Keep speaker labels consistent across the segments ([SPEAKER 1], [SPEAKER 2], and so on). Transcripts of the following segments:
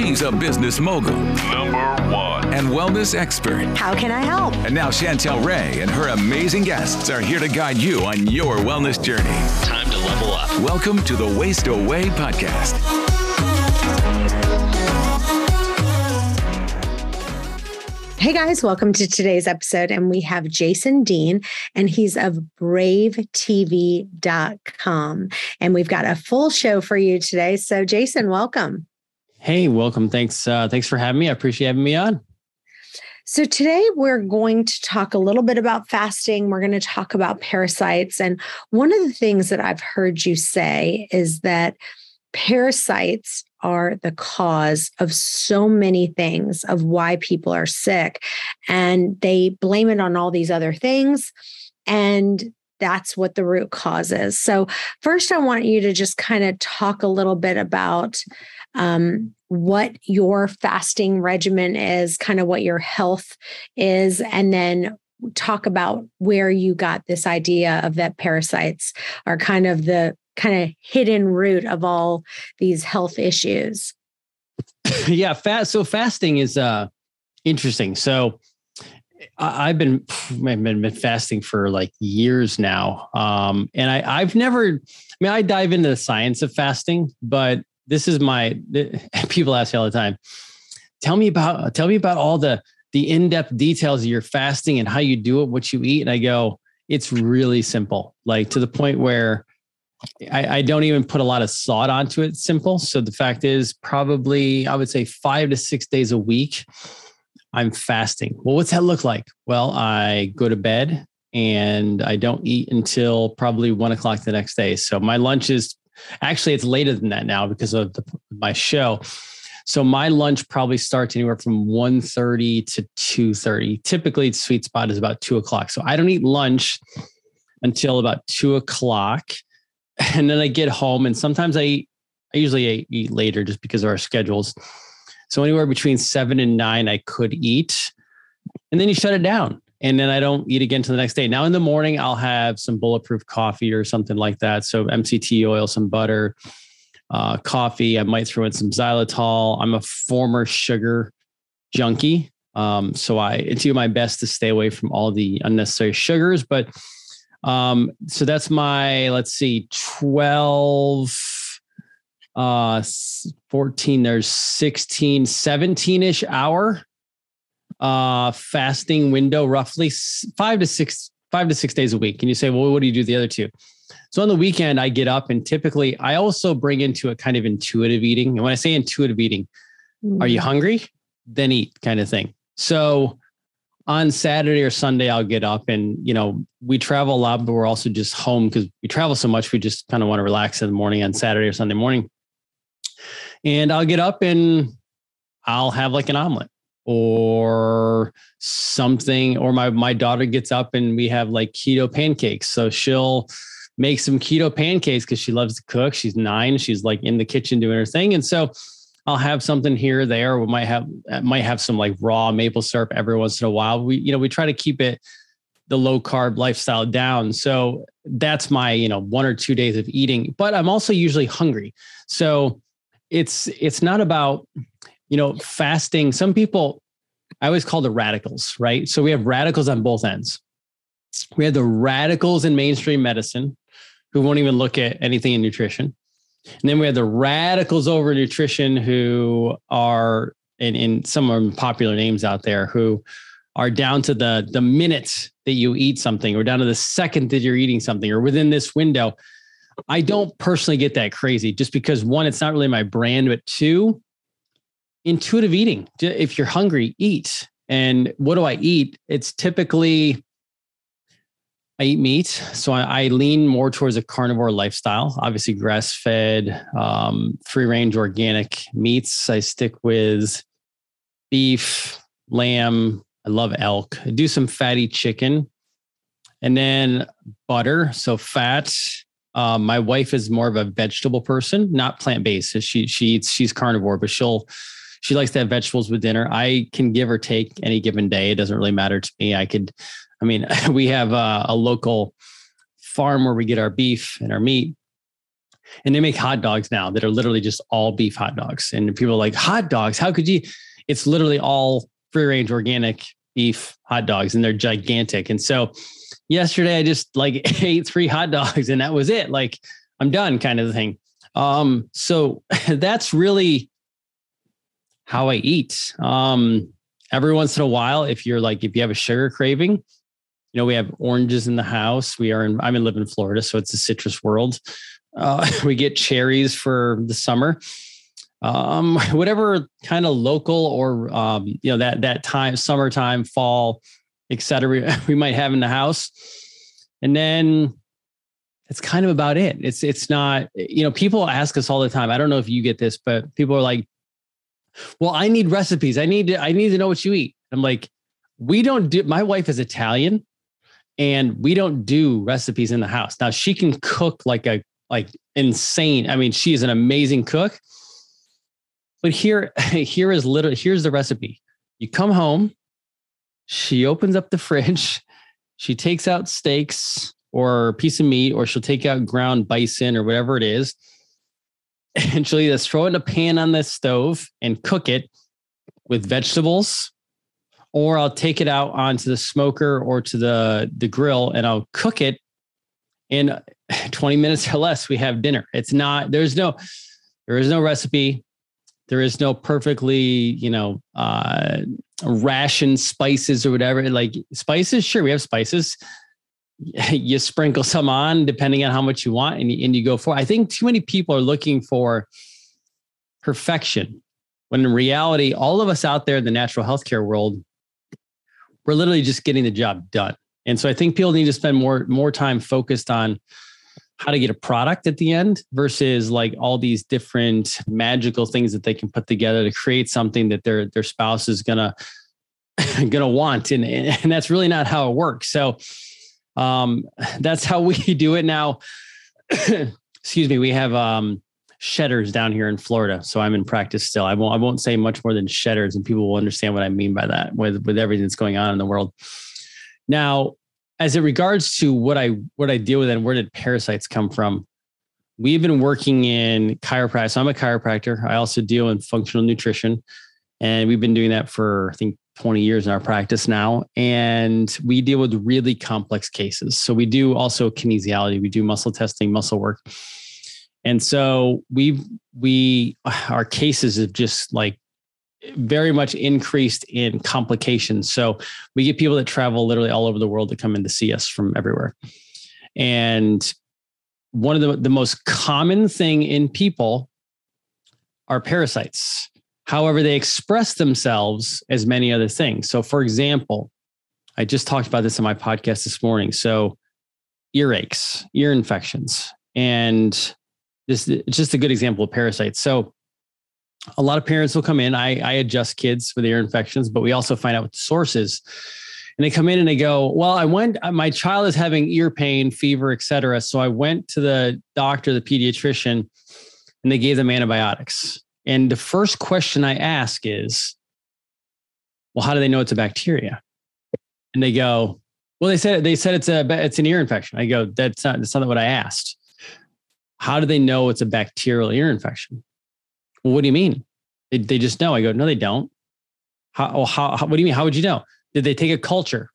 [SPEAKER 1] She's a business mogul. Number one. And wellness expert.
[SPEAKER 2] How can I help?
[SPEAKER 1] And now Chantel Ray and her amazing guests are here to guide you on your wellness journey.
[SPEAKER 3] Time to level up.
[SPEAKER 1] Welcome to the Waist Away podcast.
[SPEAKER 2] Hey guys, welcome to today's episode. And we have Jason Dean, and he's of bravetv.com. And we've got a full show for you today. So, Jason, welcome.
[SPEAKER 4] Hey, welcome. Thanks. Uh, thanks for having me. I appreciate having me on.
[SPEAKER 2] So, today we're going to talk a little bit about fasting. We're going to talk about parasites. And one of the things that I've heard you say is that parasites are the cause of so many things of why people are sick. And they blame it on all these other things. And that's what the root cause is. So, first, I want you to just kind of talk a little bit about um, what your fasting regimen is, kind of what your health is, and then talk about where you got this idea of that parasites are kind of the kind of hidden root of all these health issues.
[SPEAKER 4] yeah, fast. So fasting is uh interesting. So I've been I've been, been fasting for like years now, um, and I I've never. I mean, I dive into the science of fasting, but this is my. People ask me all the time. Tell me about tell me about all the the in depth details of your fasting and how you do it, what you eat, and I go. It's really simple, like to the point where I, I, don't even put a lot of thought onto it. Simple. So the fact is, probably I would say five to six days a week, I'm fasting. Well, what's that look like? Well, I go to bed and I don't eat until probably one o'clock the next day. So my lunch is actually it's later than that now because of the, my show. So my lunch probably starts anywhere from 1.30 to 2.30. Typically, sweet spot is about two o'clock. So I don't eat lunch until about two o'clock and then I get home, and sometimes I eat, I usually eat later just because of our schedules. So anywhere between seven and nine, I could eat, and then you shut it down, and then I don't eat again till the next day. Now in the morning, I'll have some bulletproof coffee or something like that. So MCT oil, some butter, uh, coffee. I might throw in some xylitol. I'm a former sugar junkie, um, so I do my best to stay away from all the unnecessary sugars, but um, so that's my, let's see, 12, uh, 14, there's 16, 17 ish hour, uh, fasting window, roughly five to six, five to six days a week. And you say, well, what do you do the other two? So on the weekend, I get up and typically I also bring into a kind of intuitive eating. And when I say intuitive eating, mm. are you mm. hungry? Then eat kind of thing. So on Saturday or Sunday, I'll get up and, you know, we travel a lot, but we're also just home because we travel so much. We just kind of want to relax in the morning on Saturday or Sunday morning. And I'll get up and I'll have like an omelet or something. Or my, my daughter gets up and we have like keto pancakes. So she'll make some keto pancakes because she loves to cook. She's nine. She's like in the kitchen doing her thing. And so I'll have something here or there. We might have might have some like raw maple syrup every once in a while. We you know we try to keep it the low carb lifestyle down. So that's my you know one or two days of eating. But I'm also usually hungry. So it's it's not about you know fasting. Some people I always call the radicals, right? So we have radicals on both ends. We have the radicals in mainstream medicine who won't even look at anything in nutrition. And then we have the radicals over nutrition who are in, in some of popular names out there who are down to the the minute that you eat something or down to the second that you're eating something or within this window. I don't personally get that crazy just because one, it's not really my brand, but two, intuitive eating. If you're hungry, eat. And what do I eat? It's typically I eat meat, so I, I, lean more towards a carnivore lifestyle. Obviously, grass fed, um, free range organic meats. I stick with beef, lamb. I love elk. I do some fatty chicken, and then butter. So fat. Um, my wife is more of a vegetable person, not plant based. She she eats she's carnivore, but she'll she likes to have vegetables with dinner. I can give or take any given day. It doesn't really matter to me. I could I mean, we have a, a local farm where we get our beef and our meat. And they make hot dogs now that are literally just all beef hot dogs. And people are like, hot dogs, how could you? It's literally all free range organic beef hot dogs and they're gigantic. And so yesterday I just like ate three hot dogs and that was it. Like I'm done kind of thing. Um, so that's really how I eat. Um, every once in a while, if you're like, if you have a sugar craving, you know, we have oranges in the house. We are in, I'm in live in Florida, so it's a citrus world. Uh, we get cherries for the summer. Um, whatever kind of local or um, you know that that time, summertime, fall, etc. We might have in the house, and then it's kind of about it. It's it's not you know people ask us all the time. I don't know if you get this, but people are like, "Well, I need recipes. I need to I need to know what you eat." I'm like, we don't do. My wife is Italian, and we don't do recipes in the house. Now she can cook like a like insane. I mean, she is an amazing cook. But here, here is literally here's the recipe. You come home, she opens up the fridge, she takes out steaks or a piece of meat, or she'll take out ground bison or whatever it is. And she'll either throw it in a pan on the stove and cook it with vegetables, or I'll take it out onto the smoker or to the, the grill and I'll cook it in 20 minutes or less. We have dinner. It's not, there's no, there is no recipe. There is no perfectly, you know, uh, ration spices or whatever. Like spices, sure, we have spices. You sprinkle some on depending on how much you want, and you, and you go for. I think too many people are looking for perfection, when in reality, all of us out there in the natural healthcare world, we're literally just getting the job done. And so I think people need to spend more more time focused on how to get a product at the end versus like all these different magical things that they can put together to create something that their their spouse is gonna gonna want and and that's really not how it works so um that's how we do it now excuse me we have um shedders down here in Florida so I'm in practice still I won't I won't say much more than shedders and people will understand what I mean by that with with everything that's going on in the world now as it regards to what I what I deal with and where did parasites come from, we've been working in chiropractic. So I'm a chiropractor. I also deal in functional nutrition, and we've been doing that for I think 20 years in our practice now. And we deal with really complex cases. So we do also kinesiology. We do muscle testing, muscle work. And so we we our cases have just like very much increased in complications. So we get people that travel literally all over the world to come in to see us from everywhere. And one of the, the most common thing in people are parasites. However, they express themselves as many other things. So, for example, I just talked about this in my podcast this morning. So, earaches, ear infections, and this is just a good example of parasites. So, a lot of parents will come in. I, I adjust kids for the ear infections, but we also find out what the source is. And they come in and they go, Well, I went, my child is having ear pain, fever, etc. So I went to the doctor, the pediatrician, and they gave them antibiotics. And the first question I ask is, Well, how do they know it's a bacteria? And they go, Well, they said they said it's a it's an ear infection. I go, That's not that's not what I asked. How do they know it's a bacterial ear infection? Well, what do you mean? They, they just know. I go, no, they don't. How, how, how, what do you mean? How would you know? Did they take a culture?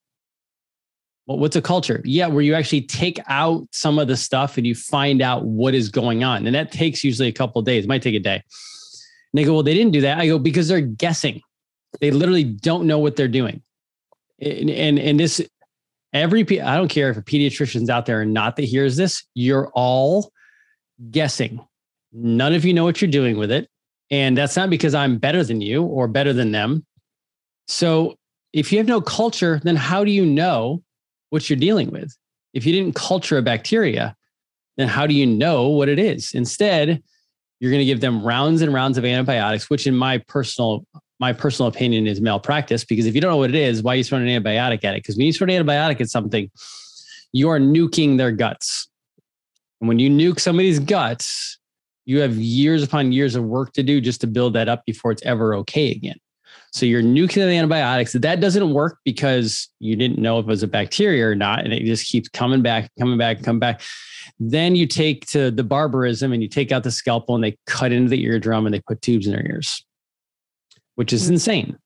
[SPEAKER 4] Well, what's a culture? Yeah, where you actually take out some of the stuff and you find out what is going on. And that takes usually a couple days. It might take a day. And they go, well, they didn't do that. I go, because they're guessing. They literally don't know what they're doing. And, and, and this, every, I don't care if a pediatrician's out there or not that hears this, you're all guessing. None of you know what you're doing with it. And that's not because I'm better than you or better than them. So if you have no culture, then how do you know what you're dealing with? If you didn't culture a bacteria, then how do you know what it is? Instead, you're going to give them rounds and rounds of antibiotics, which in my personal my personal opinion is malpractice because if you don't know what it is, why are you throwing an antibiotic at it? Because when you throw an antibiotic at something, you are nuking their guts. And when you nuke somebody's guts, you have years upon years of work to do just to build that up before it's ever okay again. So you're nuclear antibiotics. That doesn't work because you didn't know if it was a bacteria or not, and it just keeps coming back, coming back, coming back. Then you take to the barbarism and you take out the scalpel and they cut into the eardrum and they put tubes in their ears, which is mm-hmm. insane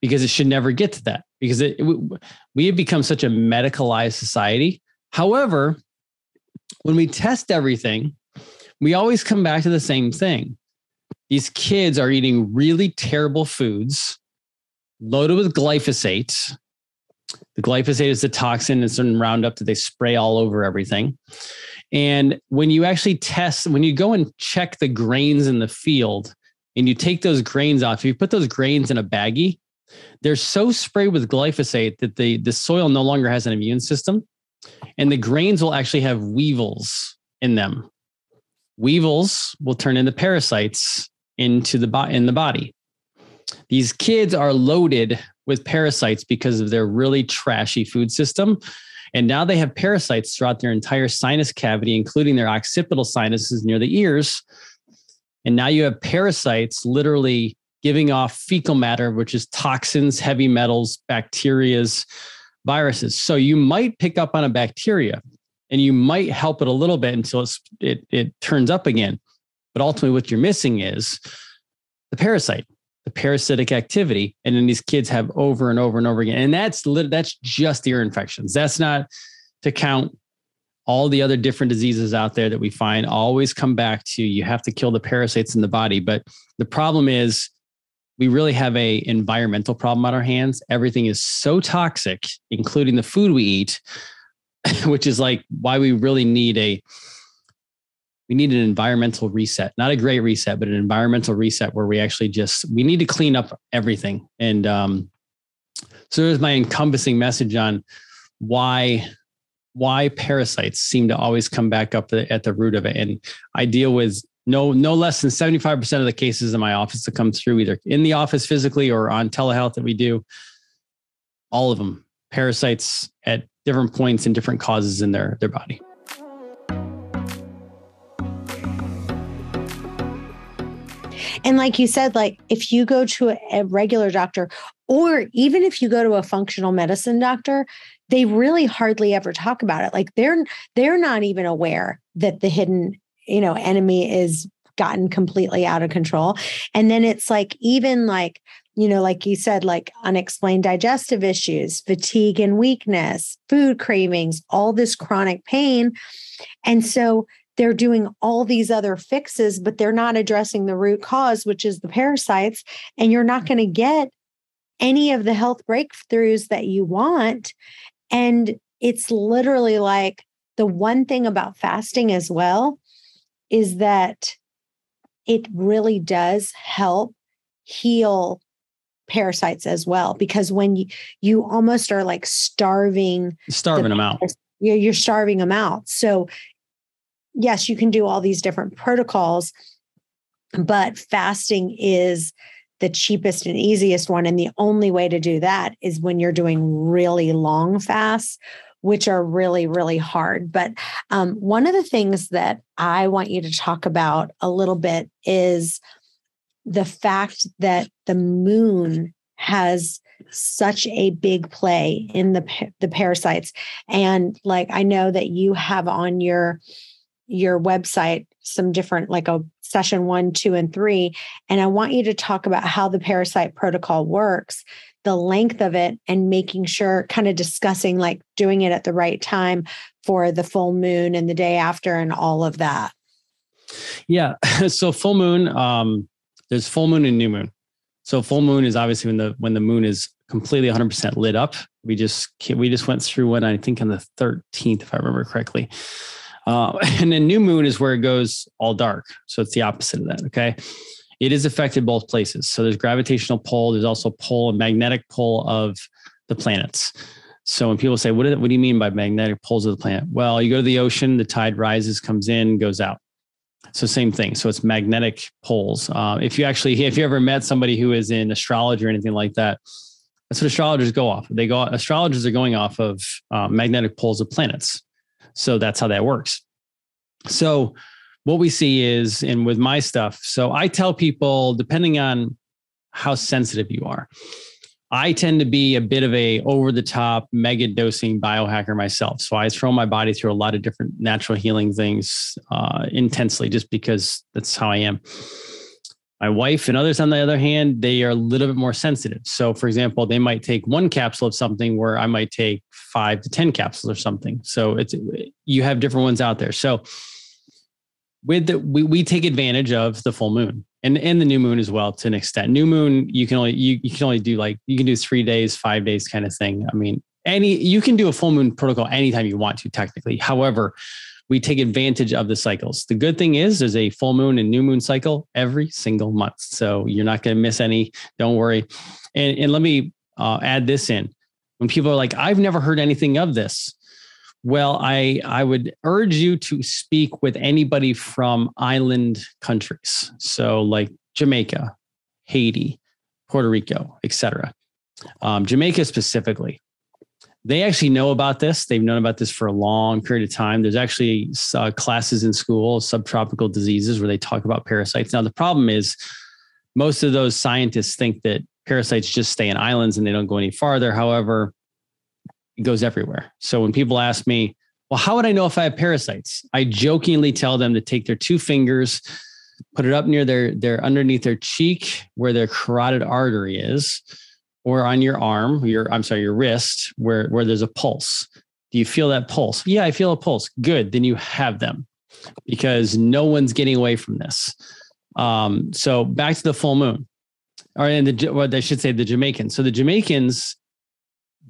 [SPEAKER 4] because it should never get to that because it, we have become such a medicalized society. However, when we test everything, we always come back to the same thing. These kids are eating really terrible foods loaded with glyphosate. The glyphosate is the toxin and certain Roundup that they spray all over everything. And when you actually test, when you go and check the grains in the field and you take those grains off, if you put those grains in a baggie, they're so sprayed with glyphosate that the, the soil no longer has an immune system. And the grains will actually have weevils in them. Weevils will turn into parasites into the in the body. These kids are loaded with parasites because of their really trashy food system. And now they have parasites throughout their entire sinus cavity, including their occipital sinuses near the ears. And now you have parasites literally giving off fecal matter, which is toxins, heavy metals, bacterias, viruses. So you might pick up on a bacteria and you might help it a little bit until it, it turns up again. But ultimately, what you're missing is the parasite, the parasitic activity. And then these kids have over and over and over again. And that's that's just ear infections. That's not to count all the other different diseases out there that we find always come back to you have to kill the parasites in the body. But the problem is we really have a environmental problem on our hands. Everything is so toxic, including the food we eat, which is like why we really need a we need an environmental reset not a great reset but an environmental reset where we actually just we need to clean up everything. And um, so there's my encompassing message on why why parasites seem to always come back up at the root of it. And i deal with no no less than 75% of the cases in my office that come through either in the office physically or on telehealth that we do. All of them. Parasites at different points and different causes in their their body
[SPEAKER 2] and like you said like if you go to a, regular doctor or even if you go to a functional medicine doctor they really hardly ever talk about it. Like they're they're not even aware that the hidden you know enemy is gotten completely out of control. And then it's like even like you know like you said like unexplained digestive issues fatigue and weakness food cravings all this chronic pain. And so they're doing all these other fixes but they're not addressing the root cause which is the parasites and you're not mm. going to get any of the health breakthroughs that you want. And it's literally like the one thing about fasting as well is that it really does help heal parasites as well because when you you almost are like starving
[SPEAKER 4] starving the, them out
[SPEAKER 2] you're, you're starving them out. So yes you can do all these different protocols but fasting is the cheapest and easiest one and the only way to do that is when you're doing really long fasts which are really, really hard. But um, one of the things that I want you to talk about a little bit is the fact that the moon has such a big play in the the parasites and like i know that you have on your your website some different like a session one two and three and i want you to talk about how the parasite protocol works the length of it and making sure kind of discussing like doing it at the right time for the full moon and the day after and all of that.
[SPEAKER 4] Yeah so full moon um there's full moon and new moon. So full moon is obviously when the when the moon is completely 100% lit up. We just we just went through one i think on the 13th if i remember correctly uh, and then new moon is where it goes all dark so it's the opposite of that okay it is affected both places. So there's gravitational pull. There's also pull and magnetic pull of the planets. So when people say, what, what do you mean by magnetic poles of the planet? Well, you go to the ocean, the tide rises, comes in, goes out. So same thing. So it's magnetic poles. Uh, if you actually, if you ever met somebody who is in astrology or anything like that, that's what astrologers go off. They go. Astrologers are going off of uh, magnetic poles of planets. So that's how that works. So what we see is, and with my stuff, so I tell people, depending on how sensitive you are. I tend to be a bit of a over the top mega dosing biohacker myself. So I throw my body through a lot of different natural healing things uh, intensely just because that's how I am. My wife and others, on the other hand, they are a little bit more sensitive. So, for example, they might take one capsule of something where I might take five to 10 capsules or something. So, it's you have different ones out there. So, with the, we, we take advantage of the full moon and and the new moon as well to an extent. New moon, you can only you, you can only do like you can do three days, five days kind of thing. I mean, any you can do a full moon protocol anytime you want to, technically. However, we take advantage of the cycles. The good thing is there's a full moon and new moon cycle every single month. So you're not going to miss any. Don't worry. And, and let me uh, add this in. When people are like, I've never heard anything of this. Well, I I would urge you to speak with anybody from island countries, so like Jamaica, Haiti, Puerto Rico, etc. Um, Jamaica specifically, they actually know about this. They've known about this for a long period of time. There's actually uh, classes in school, subtropical diseases, where they talk about parasites. Now the problem is, most of those scientists think that parasites just stay in islands and they don't go any farther. However, it goes everywhere. So when people ask me, well, how would I know if I have parasites? I jokingly tell them to take their two fingers, put it up near their, their underneath their cheek where their carotid artery is, or on your arm, your I'm sorry, your wrist where, where there's a pulse. Do you feel that pulse? Yeah, I feel a pulse. Good. Then you have them because no one's getting away from this. Um, so back to the full moon, or in the what I should say the Jamaicans. So the Jamaicans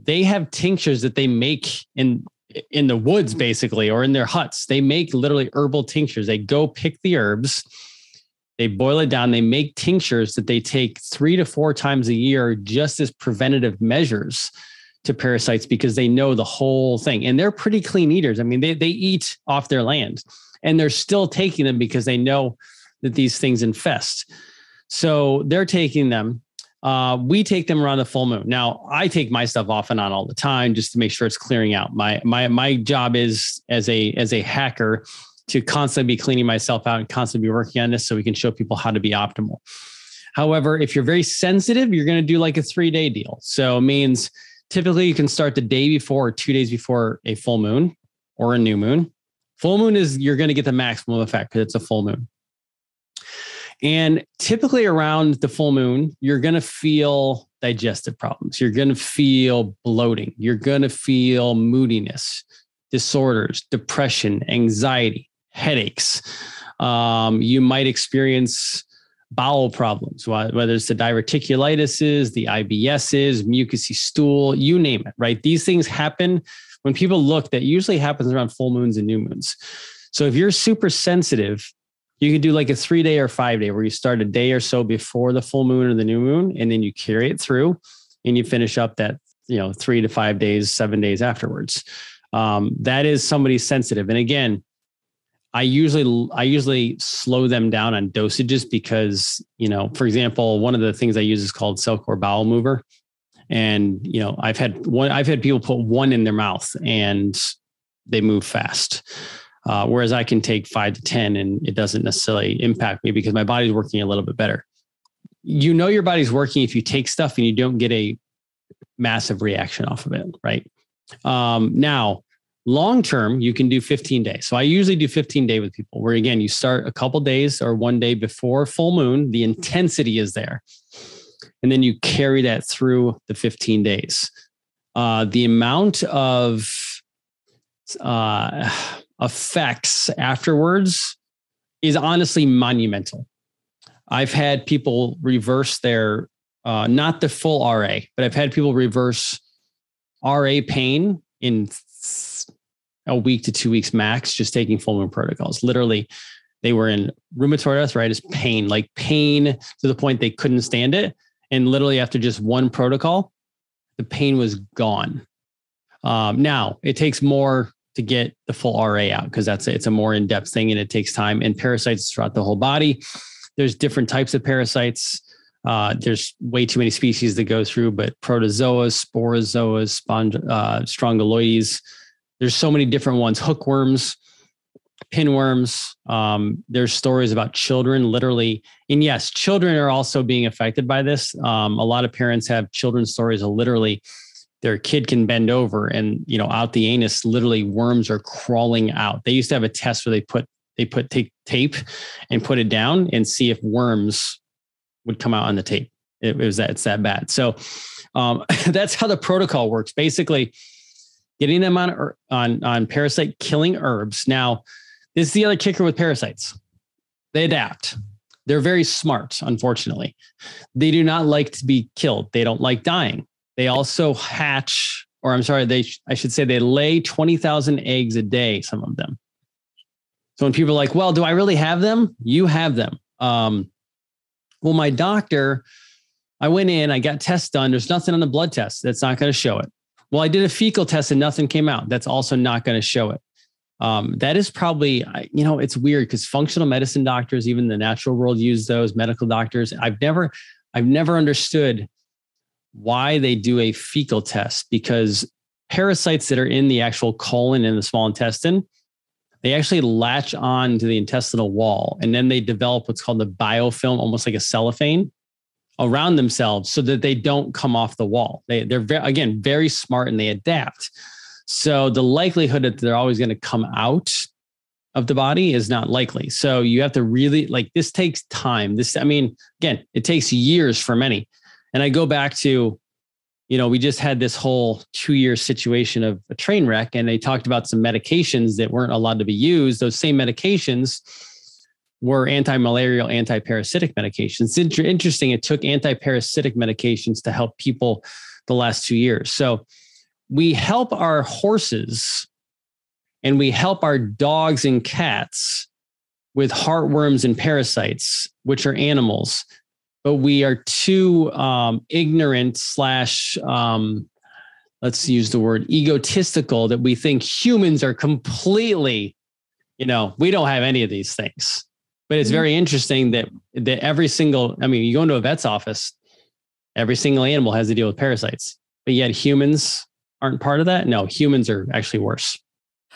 [SPEAKER 4] they have tinctures that they make in in the woods basically or in their huts they make literally herbal tinctures they go pick the herbs they boil it down they make tinctures that they take 3 to 4 times a year just as preventative measures to parasites because they know the whole thing and they're pretty clean eaters i mean they they eat off their land and they're still taking them because they know that these things infest so they're taking them uh, we take them around the full moon. Now, I take my stuff off and on all the time just to make sure it's clearing out. My my my job is as a as a hacker to constantly be cleaning myself out and constantly be working on this so we can show people how to be optimal. However, if you're very sensitive, you're going to do like a three day deal. So it means typically you can start the day before or two days before a full moon or a new moon. Full moon is you're going to get the maximum effect because it's a full moon. And typically around the full moon, you're going to feel digestive problems. You're going to feel bloating. You're going to feel moodiness, disorders, depression, anxiety, headaches. Um, you might experience bowel problems, whether it's the diverticulitis, the IBSs, mucousy stool, you name it, right? These things happen when people look, that usually happens around full moons and new moons. So if you're super sensitive you could do like a three day or five day where you start a day or so before the full moon or the new moon and then you carry it through and you finish up that you know three to five days seven days afterwards um, that is somebody sensitive and again i usually i usually slow them down on dosages because you know for example one of the things i use is called cellcore bowel mover and you know i've had one i've had people put one in their mouth and they move fast uh, whereas I can take five to 10 and it doesn't necessarily impact me because my body's working a little bit better. You know, your body's working if you take stuff and you don't get a massive reaction off of it, right? Um, now, long term, you can do 15 days. So I usually do 15 day with people where again, you start a couple days or one day before full moon, the intensity is there. And then you carry that through the 15 days. Uh, the amount of uh, effects afterwards is honestly monumental. I've had people reverse their, uh, not the full RA, but I've had people reverse RA pain in a week to two weeks max, just taking full moon protocols. Literally, they were in rheumatoid arthritis pain, like pain to the point they couldn't stand it. And literally, after just one protocol, the pain was gone. Um, now, it takes more to get the full RA out because that's it's a more in-depth thing and it takes time. And parasites throughout the whole body. There's different types of parasites. Uh, there's way too many species that go through, but protozoa, sporozoas, spong, uh, strongyloides. There's so many different ones. Hookworms. pinworms. Um, there's stories about children literally, and yes, children are also being affected by this. Um, a lot of parents have children's stories of literally their kid can bend over and you know out the anus literally worms are crawling out they used to have a test where they put they put tape and put it down and see if worms would come out on the tape it, it was that it's that bad so um, that's how the protocol works basically getting them on on on parasite killing herbs now this is the other kicker with parasites they adapt they're very smart unfortunately they do not like to be killed they don't like dying they also hatch, or I'm sorry, they I should say they lay 20,000 eggs a day, some of them. So when people are like, well, do I really have them? You have them. Um, well, my doctor, I went in, I got tests done. There's nothing on the blood test that's not going to show it. Well, I did a fecal test and nothing came out. That's also not going to show it. Um, that is probably, you know, it's weird because functional medicine doctors, even the natural world, use those. Medical doctors, I've never, I've never understood why they do a fecal test because parasites that are in the actual colon and the small intestine they actually latch on to the intestinal wall and then they develop what's called the biofilm almost like a cellophane around themselves so that they don't come off the wall. They, they're very, again very smart and they adapt. So the likelihood that they're always going to come out of the body is not likely. So you have to really like this takes time. This i mean again it takes years for many. And I go back to, you know, we just had this whole two year situation of a train wreck, and they talked about some medications that weren't allowed to be used. Those same medications were anti-malarial, anti-parasitic medications. It's interesting. It took anti-parasitic medications to help people the last two years. So we help our horses and we help our dogs and cats with heartworms and parasites, which are animals but we are too um, ignorant slash um, let's use the word egotistical that we think humans are completely you know we don't have any of these things but it's mm-hmm. very interesting that that every single i mean you go into a vet's office every single animal has to deal with parasites. But yet humans aren't part of that? No humans are actually worse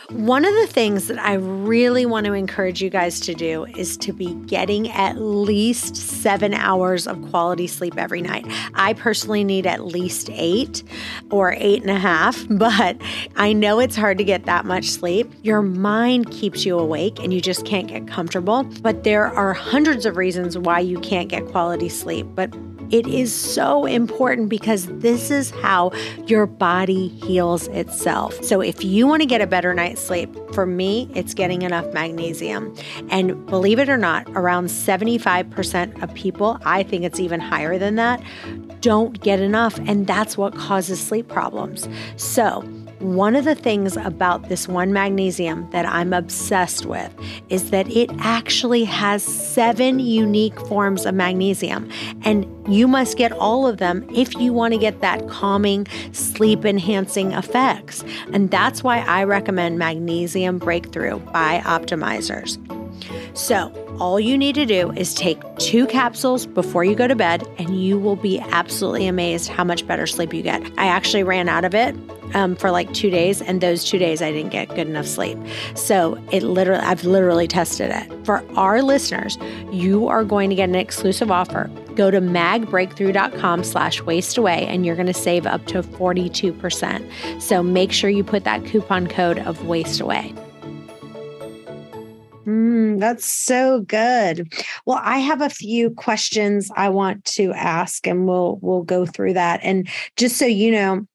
[SPEAKER 2] one of the things that I really want to encourage you guys to do is to be getting at least seven hours of quality sleep every night. I personally need at least eight or eight and a half, but I know it's hard to get that much sleep. Your mind keeps you awake and you just can't get comfortable. But there are hundreds of reasons why you can't get quality sleep. But it is so important because this is how your body heals itself. So, if you want to get a better night's sleep, for me, it's getting enough magnesium. And believe it or not, around 75% of people, I think it's even higher than that, don't get enough. And that's what causes sleep problems. So, one of the things about this one magnesium that I'm obsessed with is that it actually has seven unique forms of magnesium. And you must get all of them if you want to get that calming, sleep enhancing effects. And that's why I recommend Magnesium Breakthrough by BiOptimizers. So, all you need to do is take two capsules before you go to bed, and you will be absolutely amazed how much better sleep you get. I actually ran out of it um, for like two days, and those two days I didn't get good enough sleep. So it literally, I've literally tested it. For our listeners, you are going to get an exclusive offer. Go to magbreakthrough.com slash waist away and you're going to save up to 42%. So make sure you put that coupon code of waist away. Mm, that's so good. Well, I have a few questions I want to ask and we'll we'll go through that. And just so you know,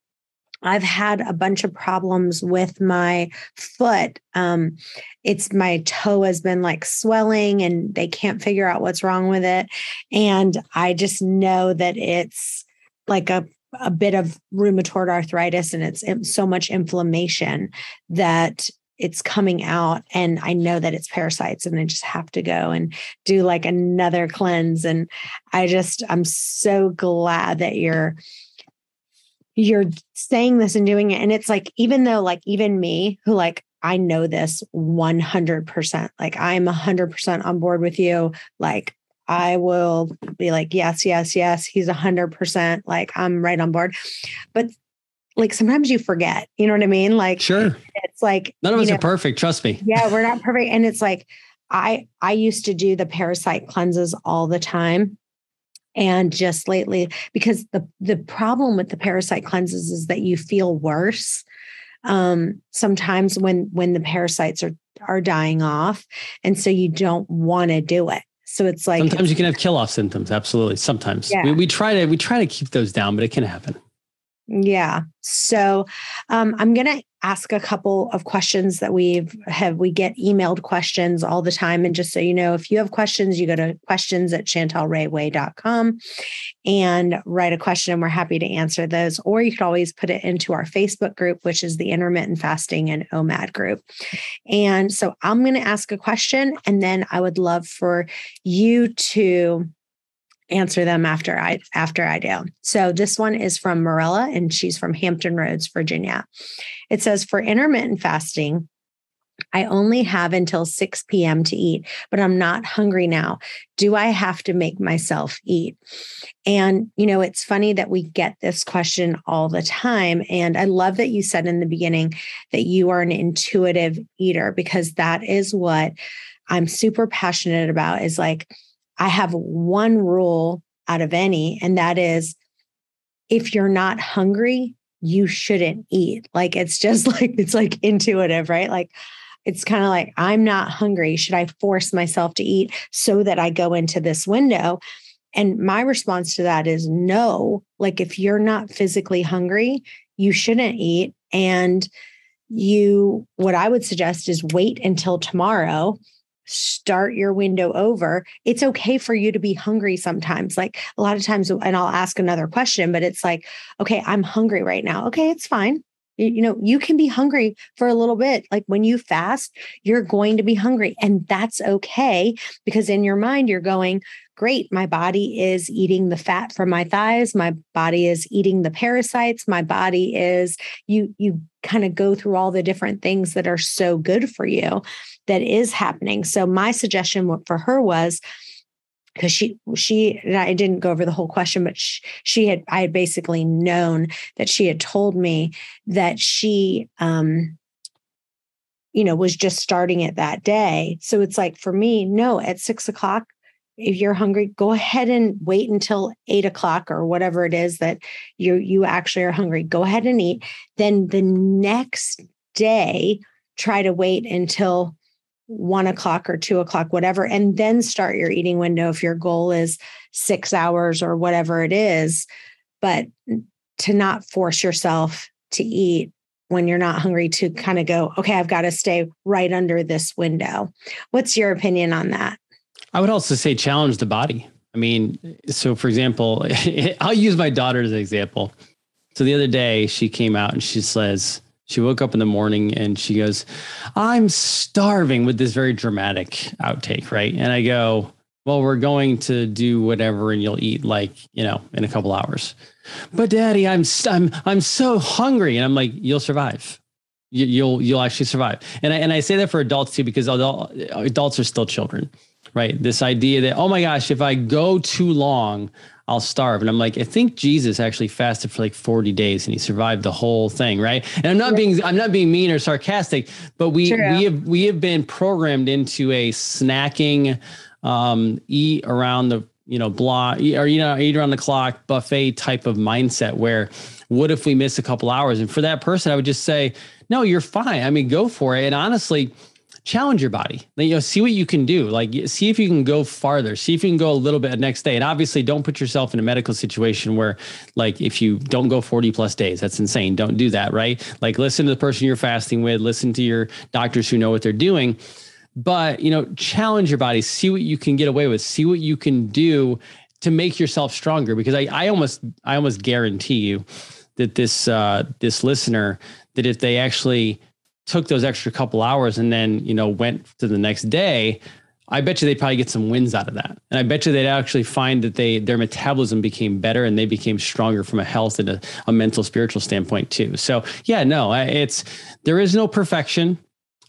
[SPEAKER 2] I've had a bunch of problems with my foot. Um, it's my toe has been like swelling and they can't figure out what's wrong with it. And I just know that it's like a, a bit of rheumatoid arthritis and it's so much inflammation that it's coming out and I know that it's parasites and I just have to go and do like another cleanse and I just I'm so glad that you're you're saying this and doing it and it's like even though like even me who like I know this 100% like I'm 100% on board with you like I will be like yes yes yes he's 100% like I'm right on board. But like sometimes you forget, you know what I mean? Like,
[SPEAKER 4] sure.
[SPEAKER 2] It's like,
[SPEAKER 4] none of us know, are perfect. Trust me.
[SPEAKER 2] Yeah, we're not perfect. And it's like, I, I used to do the parasite cleanses all the time. And just lately, because the, the problem with the parasite cleanses is that you feel worse um, sometimes when when the parasites are are dying off and so you don't want to do it so it's like
[SPEAKER 4] sometimes you can have kill off symptoms absolutely sometimes yeah. we, we try to we try to keep those down but it can happen
[SPEAKER 2] yeah. So um, I'm going to ask a couple of questions that we've have we get emailed questions all the time. And just so you know, if you have questions, you go to questions at chantelrayway.com and write a question and we're happy to answer those. Or you could always put it into our Facebook group, which is the intermittent fasting and OMAD group. And so I'm going to ask a question and then I would love for you to answer them after I after I do. So this one is from Morella and she's from Hampton Roads, Virginia. It says for intermittent fasting, I only have until 6 p.m. to eat, but I'm not hungry now. Do I have to make myself eat? And, you know, it's funny that we get this question all the time. And I love that you said in the beginning that you are an intuitive eater because that is what I'm super passionate about is like, I have one rule out of any, and that is if you're not hungry, you shouldn't eat. Like it's just like, it's like intuitive, right? Like it's kind of like, I'm not hungry. Should I force myself to eat so that I go into this window? And my response to that is no. Like if you're not physically hungry, you shouldn't eat. And you, what I would suggest is wait until tomorrow start your window over. It's okay for you to be hungry sometimes. Like a lot of times, and I'll ask another question, but it's like, okay, I'm hungry right now. Okay, it's fine. You, know, you can be hungry for a little bit. Like when you fast, you're going to be hungry, and that's okay because in your mind, you're going, great my body is eating the fat from my thighs my body is eating the parasites my body is you you kind of go through all the different things that are so good for you that is happening. So my suggestion for her was because she she I didn't go over the whole question, but she, she, had I had basically known that she had told me that she um you know was just starting it that day. So it's like for me, no, at six o'clock, if you're hungry, go ahead and wait until eight o'clock or whatever it is that you you actually are hungry. Go ahead and eat. Then the next day, try to wait until one o'clock or two o'clock, whatever, and then start your eating window if your goal is six hours or whatever it is. But to not force yourself to eat when you're not hungry, to kind of go, okay, I've got to stay right under this window. What's your opinion on that?
[SPEAKER 4] I would also say challenge the body. I mean, so for example, I'll use my daughter as an example. So the other day she came out and she says, she woke up in the morning and she goes, I'm starving with this very dramatic outtake, right? And I go, Well, we're going to do whatever and you'll eat like, you know, in a couple hours. But daddy, I'm I'm I'm so hungry. And I'm like, you'll survive. You, you'll you'll actually survive. And I, and I say that for adults too, because adult, adults are still children, right? This idea that, oh my gosh, if I go too long, I'll starve. And I'm like, I think Jesus actually fasted for like 40 days and he survived the whole thing, right? And I'm not yeah. being I'm not being mean or sarcastic, but we True. we have we have been programmed into a snacking, um, eat around the you know blah or you know eat around the clock buffet type of mindset where what if we miss a couple hours? And for that person, I would just say, no, you're fine. I mean, go for it. And honestly, challenge your body. You know, see what you can do. Like, see if you can go farther. See if you can go a little bit next day. And obviously, don't put yourself in a medical situation where, like, if you don't go 40 plus days, that's insane. Don't do that, right? Like, listen to the person you're fasting with, listen to your doctors who know what they're doing. But, you know, challenge your body, see what you can get away with, see what you can do to make yourself stronger. Because I, I almost, I almost guarantee you that this, uh, this listener, that if they actually took those extra couple hours and then, you know, went to the next day, I bet you they probably get some wins out of that. And I bet you they'd actually find that they their metabolism became better and they became stronger from a health and a, a mental spiritual standpoint too. So yeah, no, it's there is no perfection.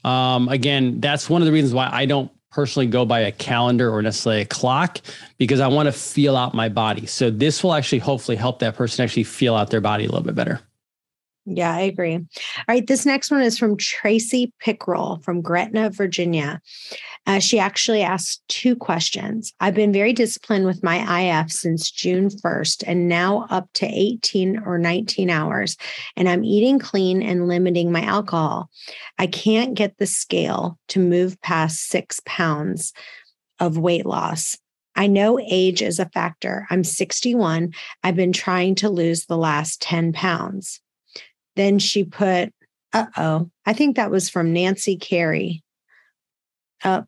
[SPEAKER 4] Um, again, that's one of the reasons why I don't personally go by a calendar or necessarily a clock because I want to feel out my body. So this will actually hopefully help that person actually feel out their body a little bit better.
[SPEAKER 2] Yeah, I agree. All right. This next one is from Tracy Pickrell from Gretna, Virginia. Uh, she actually asked two questions. I've been very disciplined with my IF since June 1st and now up to 18 or 19 hours. And I'm eating clean and limiting my alcohol. I can't get the scale to move past six pounds of weight loss. I know age is a factor. I'm 61. I've been trying to lose the last 10 pounds. Then she put, uh oh, I think that was from Nancy Carey. Oh,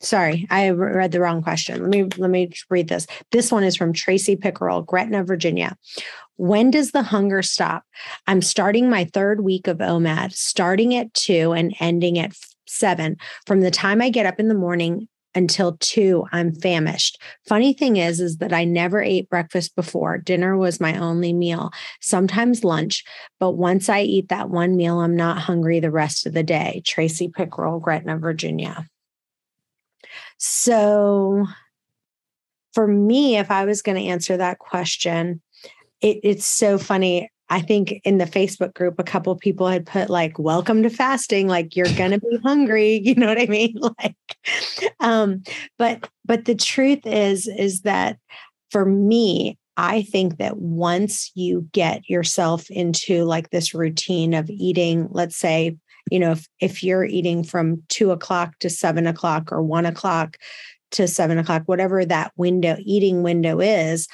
[SPEAKER 2] sorry, I read the wrong question. Let me let me read this. This one is from Tracy Pickerel, Gretna, Virginia. When does the hunger stop? I'm starting my third week of OMAD, starting at two and ending at seven. From the time I get up in the morning until two i'm famished. Funny thing is is that i never ate breakfast before. Dinner was my only meal sometimes lunch but once i eat that one meal i'm not hungry the rest of the day. Tracy pickerel gretna virginia. So for me if i was going to answer that question it, it's so funny I think in the Facebook group, a couple people had put like, welcome to fasting, like you're gonna be hungry. You know what I mean? Like, um, but but the truth is, is that for me, I think that once you get yourself into like this routine of eating, let's say, you know, if, if you're eating from two o'clock to seven o'clock or one o'clock to seven o'clock, whatever that window, eating window is,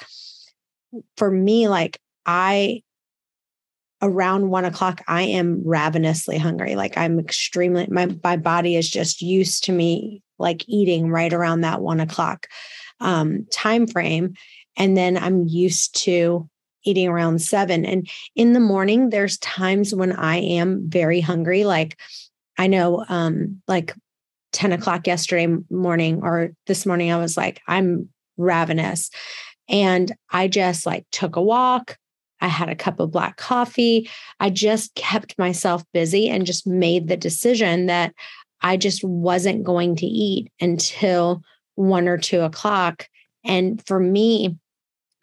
[SPEAKER 2] for me, like I around one o'clock, I am ravenously hungry. Like I'm extremely, my, my body is just used to me like eating right around that one o'clock um, time frame. And then I'm used to eating around seven. And in the morning, there's times when I am very hungry. Like I know, um, like 10 o'clock yesterday morning or this morning, I was like, I'm ravenous. And I just like took a walk, I had a cup of black coffee. I just kept myself busy and just made the decision that I just wasn't going to eat until one or two o'clock. And for me,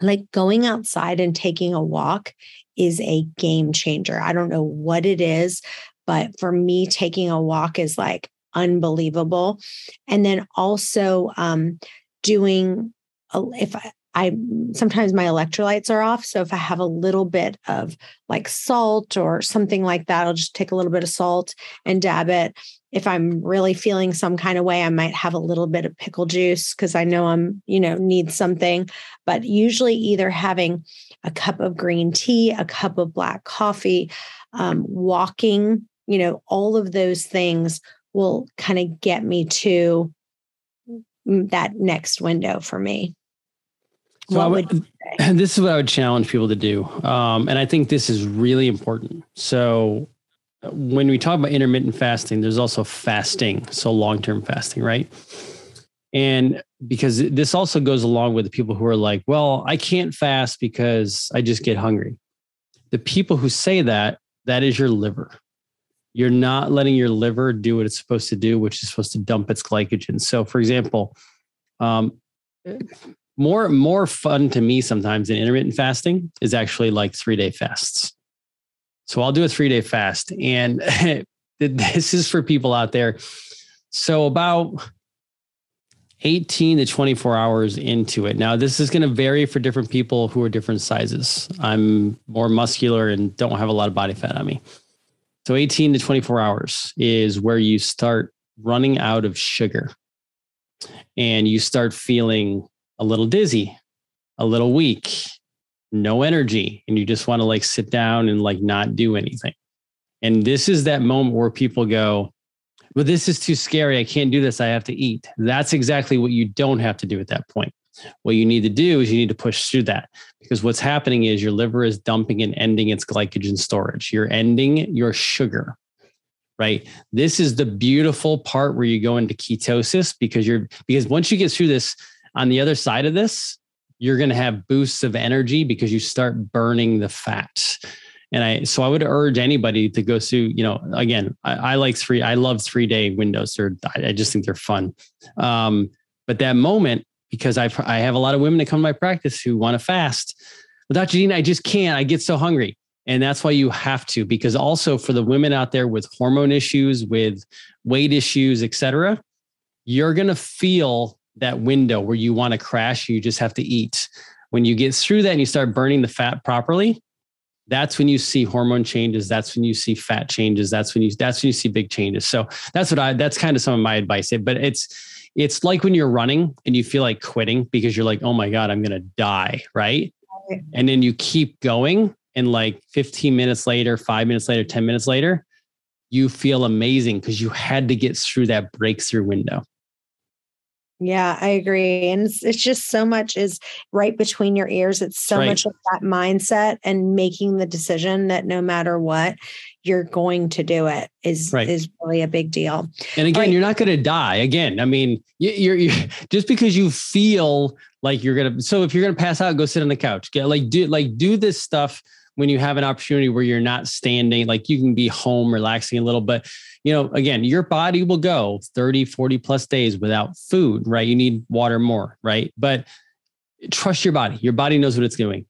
[SPEAKER 2] like going outside and taking a walk is a game changer. I don't know what it is, but for me, taking a walk is like unbelievable. And then also um, doing, if I, I sometimes my electrolytes are off. So if I have a little bit of like salt or something like that, I'll just take a little bit of salt and dab it. If I'm really feeling some kind of way, I might have a little bit of pickle juice because I know I'm, you know, need something. But usually either having a cup of green tea, a cup of black coffee, um, walking, you know, all of those things will kind of get me to mm, that next window for me.
[SPEAKER 4] So what would, would this is what I would challenge people to do. Um, and I think this is really important. So when we talk about intermittent fasting, there's also fasting. So long-term fasting, right? And because this also goes along with the people who are like, well, I can't fast because I just get hungry. The people who say that, that is your liver. You're not letting your liver do what it's supposed to do, which is supposed to dump its glycogen. So, for example, um, more more fun to me sometimes than intermittent fasting is actually like three day fasts. So I'll do a three day fast, and this is for people out there. So about 18 to 24 hours into it. Now, this is going to vary for different people who are different sizes. I'm more muscular and don't have a lot of body fat on me. So 18 to 24 hours is where you start running out of sugar and you start feeling a little dizzy, a little weak, no energy, and you just want to like sit down and like not do anything. And this is that moment where people go, well, this is too scary. I can't do this. I have to eat. That's exactly what you don't have to do at that point. What you need to do is you need to push through that because what's happening is your liver is dumping and ending its glycogen storage. You're ending your sugar, right? This is the beautiful part where you go into ketosis because you're, because once you get through this, on the other side of this, you're going to have boosts of energy because you start burning the fat. And I, so I would urge anybody to go through, you know, again, I, I like three, I love three day windows. They're, I just think they're fun. Um, but that moment, because I, I have a lot of women that come to my practice who want to fast. But Dr. Dean, I just can't. I get so hungry. And that's why you have to, because also for the women out there with hormone issues, with weight issues, et cetera, you're going to feel that window where you want to crash. You just have to eat. When you get through that and you start burning the fat properly, that's when you see hormone changes that's when you see fat changes that's when you that's when you see big changes so that's what i that's kind of some of my advice but it's it's like when you're running and you feel like quitting because you're like oh my god i'm gonna die right and then you keep going and like 15 minutes later 5 minutes later 10 minutes later you feel amazing because you had to get through that breakthrough window
[SPEAKER 2] yeah, I agree. And it's, it's just so much is right between your ears. It's so right. much of that mindset and making the decision that no matter what, you're going to do it is right. is really a big deal.
[SPEAKER 4] And again, right. you're not going to die. Again, I mean, you're, you're just because you feel like you're gonna. So if you're gonna pass out, go sit on the couch. Get like do like do this stuff when you have an opportunity where you're not standing, like you can be home relaxing a little, but you know, again, your body will go 30, 40 plus days without food, right? You need water more, right? But trust your body. Your body knows what it's doing.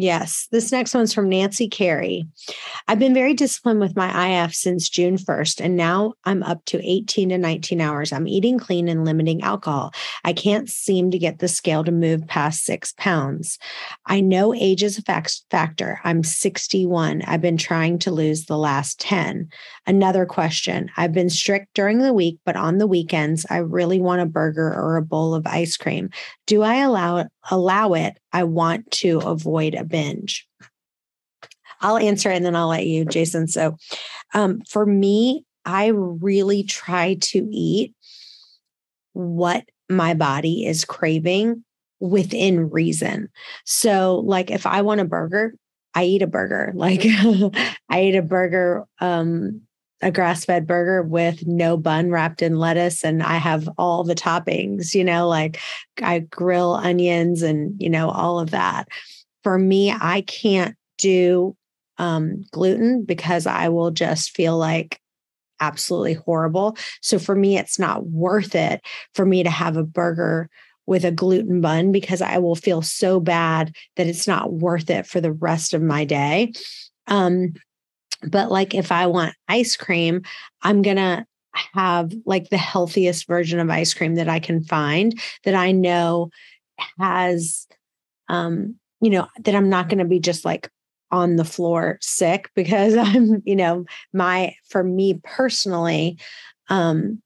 [SPEAKER 2] Yes. This next one's from Nancy Carey. I've been very disciplined with my IF since June 1st, and now I'm up to 18 to 19 hours. I'm eating clean and limiting alcohol. I can't seem to get the scale to move past six pounds. I know age is a factor. I'm 61. I've been trying to lose the last 10. Another question I've been strict during the week, but on the weekends, I really want a burger or a bowl of ice cream. Do I allow, allow it? I want to avoid a binge. I'll answer and then I'll let you, Jason. So, um, for me, I really try to eat what my body is craving within reason. So, like if I want a burger, I eat a burger. Like I eat a burger, um, a grass fed burger with no bun wrapped in lettuce, and I have all the toppings, you know, like I grill onions and, you know, all of that. For me, I can't do um, gluten because I will just feel like absolutely horrible. So for me, it's not worth it for me to have a burger with a gluten bun because I will feel so bad that it's not worth it for the rest of my day. Um, but like if I want ice cream, I'm going to have like the healthiest version of ice cream that I can find that I know has um you know that I'm not going to be just like on the floor sick because I'm, you know, my for me personally, um,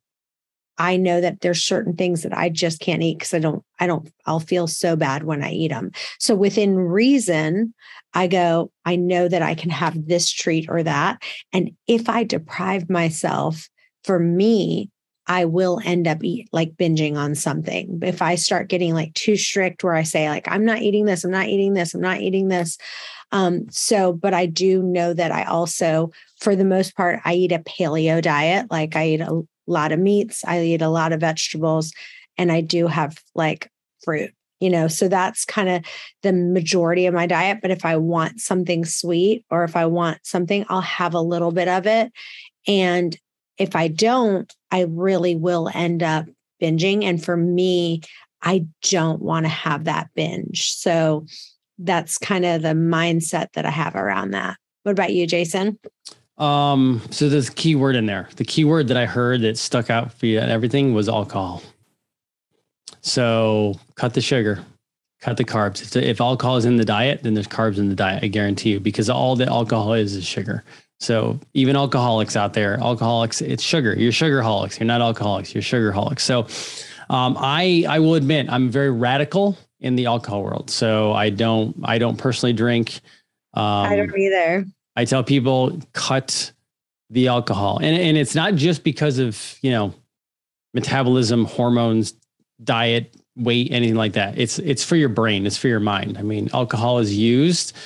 [SPEAKER 2] I know that there's certain things that I just can't eat because I don't, I don't, I'll feel so bad when I eat them. So within reason, I go, I know that I can have this treat or that. And if I deprive myself, for me, I will end up eat, like binging on something. If I start getting like too strict where I say like I'm not eating this, I'm not eating this, I'm not eating this, um, so, but I do know that I also, for the most part, I eat a paleo diet. Like I eat a lot of meats, I eat a lot of vegetables, and I do have like fruit, you know. So that's kind of the majority of my diet. But if I want something sweet or if I want something, I'll have a little bit of it. And if I don't, I really will end up binging. And for me, I don't want to have that binge. So that's kind of the mindset that I have around that. What about you, Jason?
[SPEAKER 4] Um, so there's a key word in there. The key word that I heard that stuck out for you and everything was alcohol. So cut the sugar, cut the carbs. If alcohol is in the diet, then there's carbs in the diet. I guarantee you, because all that alcohol is is sugar. So even alcoholics out there, alcoholics, it's sugar. You're sugarholics. You're not alcoholics. You're sugarholics. So um, I I will admit I'm very radical in the alcohol world. So I don't I don't personally drink.
[SPEAKER 2] Um, I don't either.
[SPEAKER 4] I tell people cut the alcohol, and and it's not just because of you know metabolism, hormones, diet, weight, anything like that. It's it's for your brain. It's for your mind. I mean, alcohol is used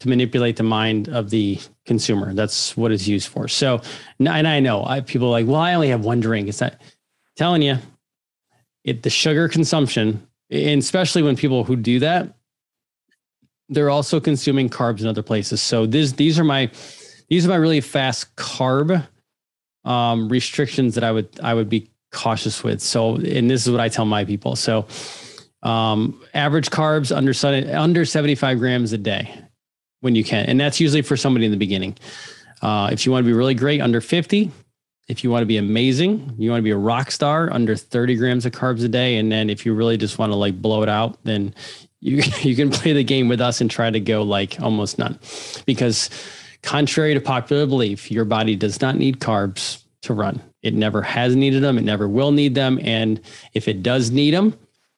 [SPEAKER 4] to manipulate the mind of the consumer. That's what it's used for. So, and I know I, people like, well, I only have one drink. It's not telling you, it the sugar consumption and especially when people who do that, they're also consuming carbs in other places. So this, these are my, these are my really fast carb um, restrictions that I would, I would be cautious with. So, and this is what I tell my people. So, um, average carbs under under 75 grams a day. when you can. And that's usually for somebody in the beginning. Uh, if you want to be really great, under 50. If you want to be amazing, you want to be a rock star, under 30 grams of carbs a day. And then if you really just want to like blow it out, then you, you can play the game with us and try to go like almost none. Because contrary to popular belief, your body does not need carbs to run. It never has needed them. It never will need them. And if it does need them,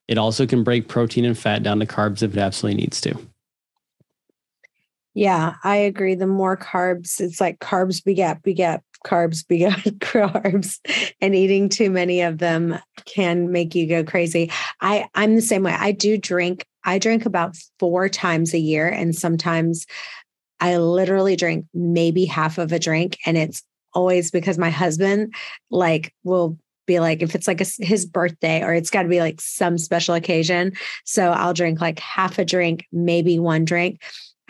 [SPEAKER 4] it also can break protein and fat down to carbs if it absolutely needs to.
[SPEAKER 2] Yeah, I agree. The more carbs, it's like carbs beget beget carbs beget carbs, and eating too many of them can make you go crazy. I I'm the same way. I do drink. I drink about four times a year, and sometimes I literally drink maybe half of a drink, and it's always because my husband like will be like if it's like a, his birthday or it's got to be like some special occasion so i'll drink like half a drink maybe one drink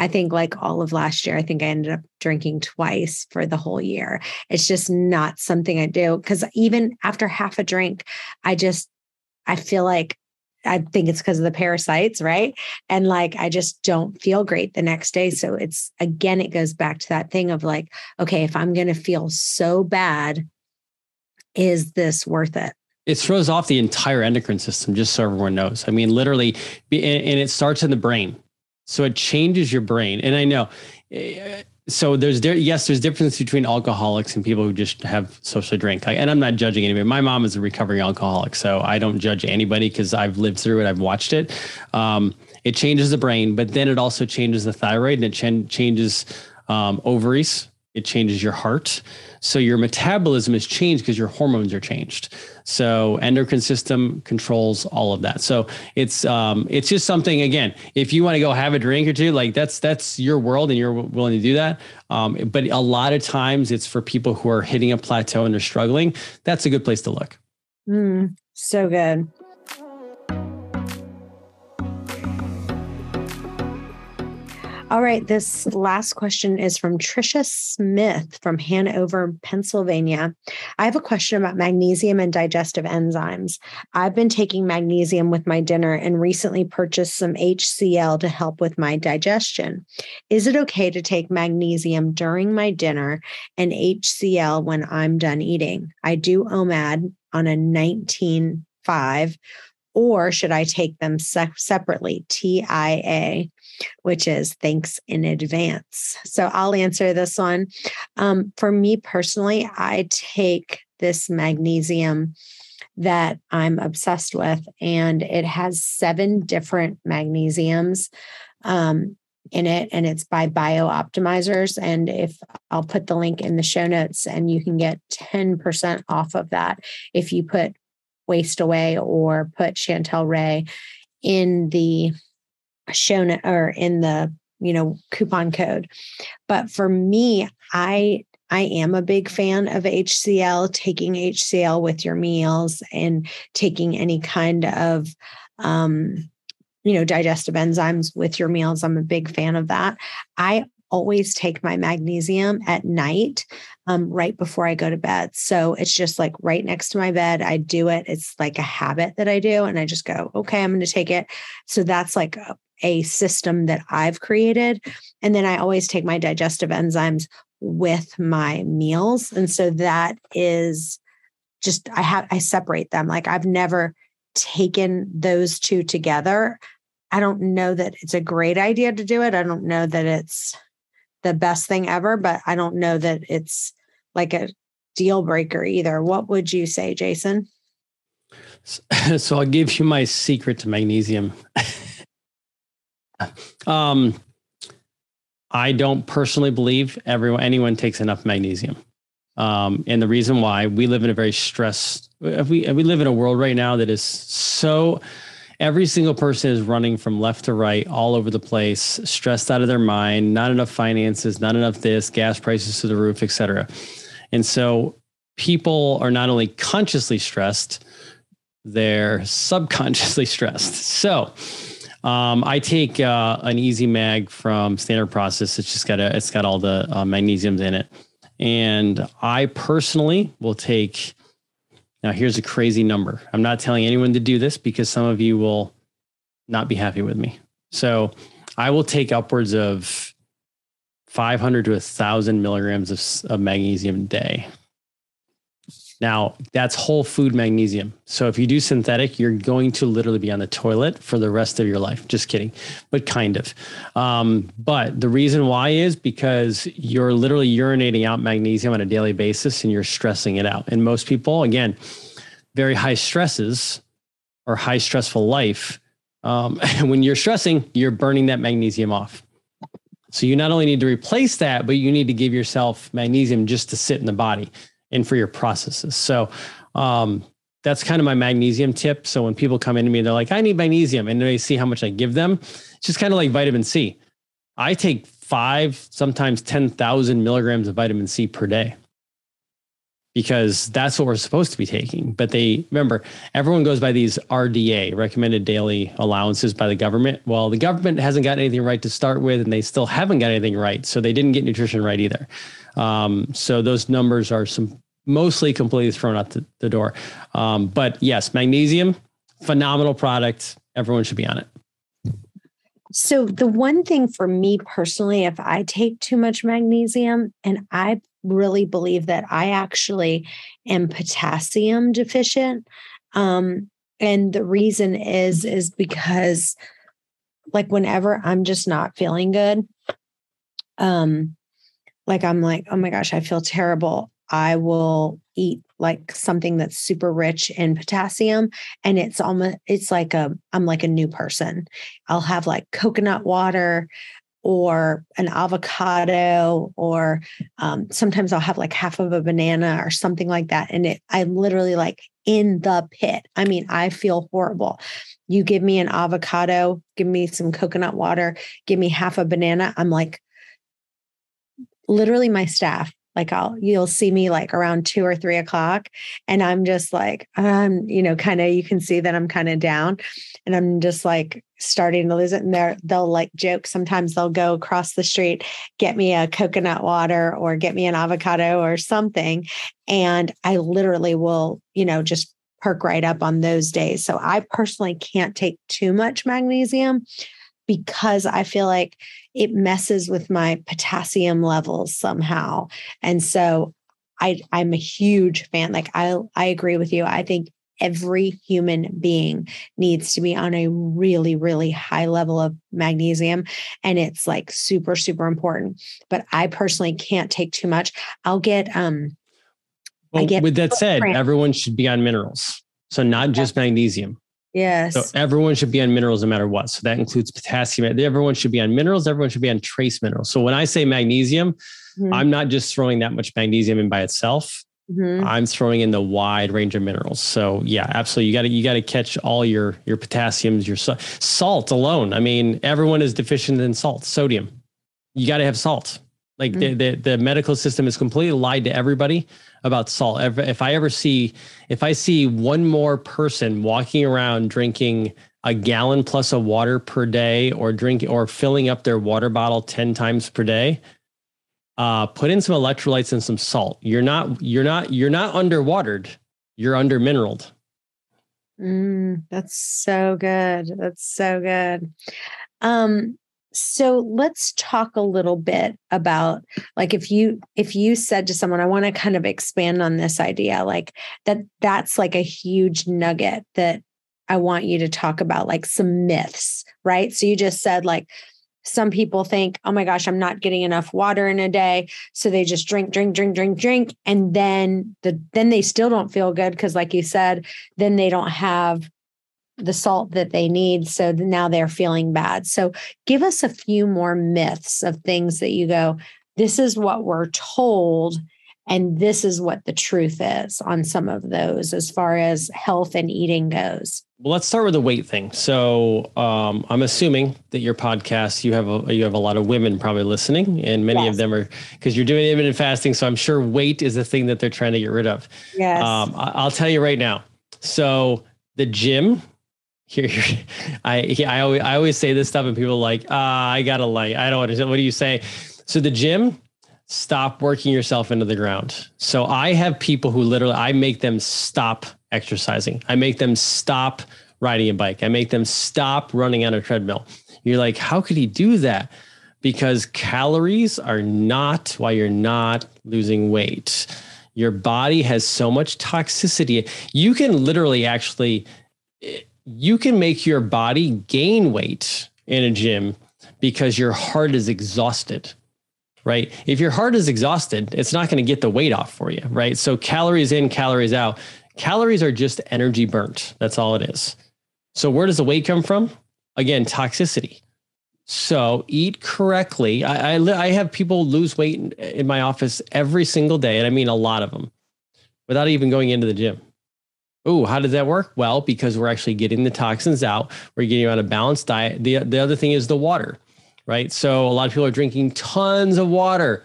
[SPEAKER 2] I think like all of last year, I think I ended up drinking twice for the whole year. It's just not something I do because even after half a drink, I just, I feel like I think it's because of the parasites, right? And like, I just don't feel great the next day. So it's again, it goes back to that thing of like, okay, if I'm going to feel so bad, is this worth it?
[SPEAKER 4] It throws off the entire endocrine system, just so everyone knows. I mean, literally, and it starts in the brain. So it changes your brain. And I know, eh, so there's there yes, there's difference between alcoholics and people who just have social drink. And I'm not judging anybody. My mom is a recovering alcoholic, so I don't judge anybody because I've lived through it. I've watched it. Um, it changes the brain, but then it also changes the thyroid and it ch- changes um, ovaries. It changes your heart. So your metabolism is changed because your hormones are changed. So endocrine system controls all of that. So it's um, it's just something again. If you want to go have a drink or two, like that's that's your world and you're willing to do that. Um, but a lot of times it's for people who are hitting a plateau and they're struggling. That's a good place to look.
[SPEAKER 2] Mm, so good. All right. This last question is from Trisha Smith from Hanover, Pennsylvania. I have a question about magnesium and digestive enzymes. I've been taking magnesium with my dinner and recently purchased some HCl to help with my digestion. Is it okay to take magnesium during my dinner and HCl when I'm done eating? I do OMAD on a 19.5 or should I take them se- separately, TIA, which is thanks in advance? So I'll answer this one. Um, for me personally, I take this magnesium that I'm obsessed with, and it has seven different magnesiums. Um, in it and it's by BiOptimizers and if I'll put the link in the show notes and you can get 10% off of that if you put waist away or put Chantel Ray in the show or in the you know coupon code. But for me, I I am a big fan of HCl, taking HCl with your meals and taking any kind of um, you know, digestive enzymes with your meals. I'm a big fan of that. I always take my magnesium at night um, right before I go to bed. So it's just like right next to my bed. I do it. It's like a habit that I do. And I just go, okay, I'm going to take it. So that's like a, a system that I've created. And then I always take my digestive enzymes with my meals. And so that is just, I have, I separate them. Like I've never taken those two together. I don't know that it's a great idea to do it. I don't know that it's the best thing ever, but I don't know that it's like a deal breaker either. What would you say, Jason?
[SPEAKER 4] So I'll give you my secret to magnesium. um, I don't personally believe everyone anyone takes enough magnesium. Um, and the reason why we live in a very stressed we we live in a world right now that is so every single person is running from left to right all over the place stressed out of their mind not enough finances not enough this gas prices to the roof etc and so people are not only consciously stressed they're subconsciously stressed. So um, I take uh, an Easy Mag from Standard Process. It's just got a, it's got all the uh, magnesiums in it, and I personally will take now, here's a crazy number. I'm not telling anyone to do this because some of you will not be happy with me. So I will take upwards of 500 to 1,000 milligrams of, of magnesium a day. Now, that's whole food magnesium. So if you do synthetic, you're going to literally be on the toilet for the rest of your life. Just kidding, but kind of. Um, but the reason why is because you're literally urinating out magnesium on a daily basis and you're stressing it out. And most people, again, very high stresses or high stressful life. Um, when you're stressing, you're burning that magnesium off. So you not only need to replace that, but you need to give yourself magnesium just to sit in the body and for your processes. So um, that's kind of my magnesium tip. So when people come into me, they're like, I need magnesium, and they see how much I give them. It's just kind of like vitamin C. I take five, sometimes 10,000 milligrams of vitamin C per day because that's what we're supposed to be taking. But they remember everyone goes by these RDA, recommended daily allowances by the government. Well, the government hasn't got anything right to start with, and they still haven't got anything right. So they didn't get nutrition right either. Um, so those numbers are some mostly completely thrown out the, the door. Um, but yes, magnesium, phenomenal product. Everyone should be on it.
[SPEAKER 2] So the one thing for me personally, if I take too much magnesium, and I really believe that I actually am potassium deficient. Um, and the reason is is because like whenever I'm just not feeling good, um, like I'm like, oh my gosh, I feel terrible. I will eat like something that's super rich in potassium and it's almost it's like a I'm like a new person. I'll have like coconut water or an avocado or um, sometimes I'll have like half of a banana or something like that and it I'm literally like in the pit. I mean, I feel horrible. You give me an avocado, give me some coconut water, give me half a banana, I'm like literally my staff like I'll you'll see me like around two or three o'clock, and I'm just like um, you know, kind of you can see that I'm kind of down, and I'm just like starting to lose it. And they're they'll like joke. Sometimes they'll go across the street, get me a coconut water or get me an avocado or something, and I literally will, you know, just perk right up on those days. So I personally can't take too much magnesium because I feel like it messes with my potassium levels somehow. And so I I'm a huge fan. Like I I agree with you. I think every human being needs to be on a really really high level of magnesium and it's like super super important but i personally can't take too much i'll get um
[SPEAKER 4] well, get with that said everyone should be on minerals so not just magnesium
[SPEAKER 2] Yes.
[SPEAKER 4] So everyone should be on minerals no matter what. So that includes potassium. Everyone should be on minerals. Everyone should be on trace minerals. So when I say magnesium, mm-hmm. I'm not just throwing that much magnesium in by itself. Mm-hmm. I'm throwing in the wide range of minerals. So yeah, absolutely. You got to you got to catch all your your potassiums, your salt alone. I mean, everyone is deficient in salt, sodium. You got to have salt. Like mm-hmm. the, the the medical system is completely lied to everybody about salt. If, if I ever see, if I see one more person walking around drinking a gallon plus of water per day or drinking or filling up their water bottle 10 times per day, uh, put in some electrolytes and some salt. You're not, you're not, you're not underwatered. You're under mineraled.
[SPEAKER 2] Mm, that's so good. That's so good. Um, so let's talk a little bit about like if you if you said to someone i want to kind of expand on this idea like that that's like a huge nugget that i want you to talk about like some myths right? So you just said like some people think oh my gosh i'm not getting enough water in a day so they just drink drink drink drink drink and then the then they still don't feel good because like you said then they don't have the salt that they need. So now they're feeling bad. So give us a few more myths of things that you go, this is what we're told. And this is what the truth is on some of those as far as health and eating goes.
[SPEAKER 4] Well, let's start with the weight thing. So um, I'm assuming that your podcast you have a, you have a lot of women probably listening, and many yes. of them are because you're doing intermittent fasting. So I'm sure weight is the thing that they're trying to get rid of.
[SPEAKER 2] Yes. Um,
[SPEAKER 4] I'll tell you right now. So the gym here, here I I always I always say this stuff and people are like, ah, I gotta like, I don't understand. What do you say? So the gym, stop working yourself into the ground. So I have people who literally I make them stop exercising. I make them stop riding a bike. I make them stop running on a treadmill. You're like, how could he do that? because calories are not why you're not losing weight. Your body has so much toxicity. You can literally actually you can make your body gain weight in a gym because your heart is exhausted. Right? If your heart is exhausted, it's not going to get the weight off for you, right? So calories in, calories out. Calories are just energy burnt. That's all it is. So where does the weight come from? Again, toxicity. So eat correctly. I, I, I have people lose weight in, in my office every single day, and I mean a lot of them, without even going into the gym. Oh, how does that work? Well, because we're actually getting the toxins out. We're getting on a balanced diet. The, the other thing is the water, right? So a lot of people are drinking tons of water.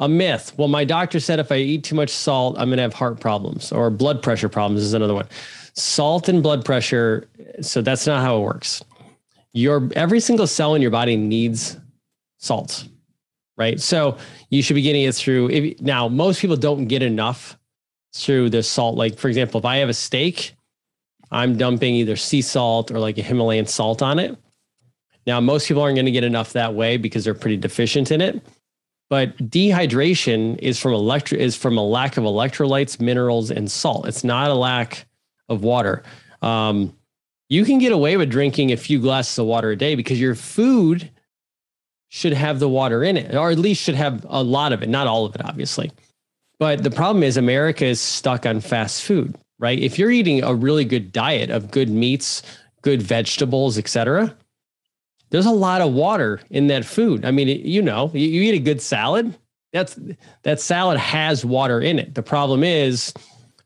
[SPEAKER 4] A myth. Well, my doctor said if I eat too much salt, I'm going to have heart problems or blood pressure problems is another one. Salt and blood pressure. So that's not how it works your every single cell in your body needs salt, right? So you should be getting it through. If, now, most people don't get enough through the salt. Like, for example, if I have a steak, I'm dumping either sea salt or like a Himalayan salt on it. Now, most people aren't going to get enough that way because they're pretty deficient in it. But dehydration is from electro is from a lack of electrolytes, minerals, and salt. It's not a lack of water. Um, you can get away with drinking a few glasses of water a day because your food should have the water in it, or at least should have a lot of it, not all of it, obviously. But the problem is, America is stuck on fast food, right? If you're eating a really good diet of good meats, good vegetables, etc., there's a lot of water in that food. I mean, you know, you, eat a good salad, that's that salad has water in it. The problem is,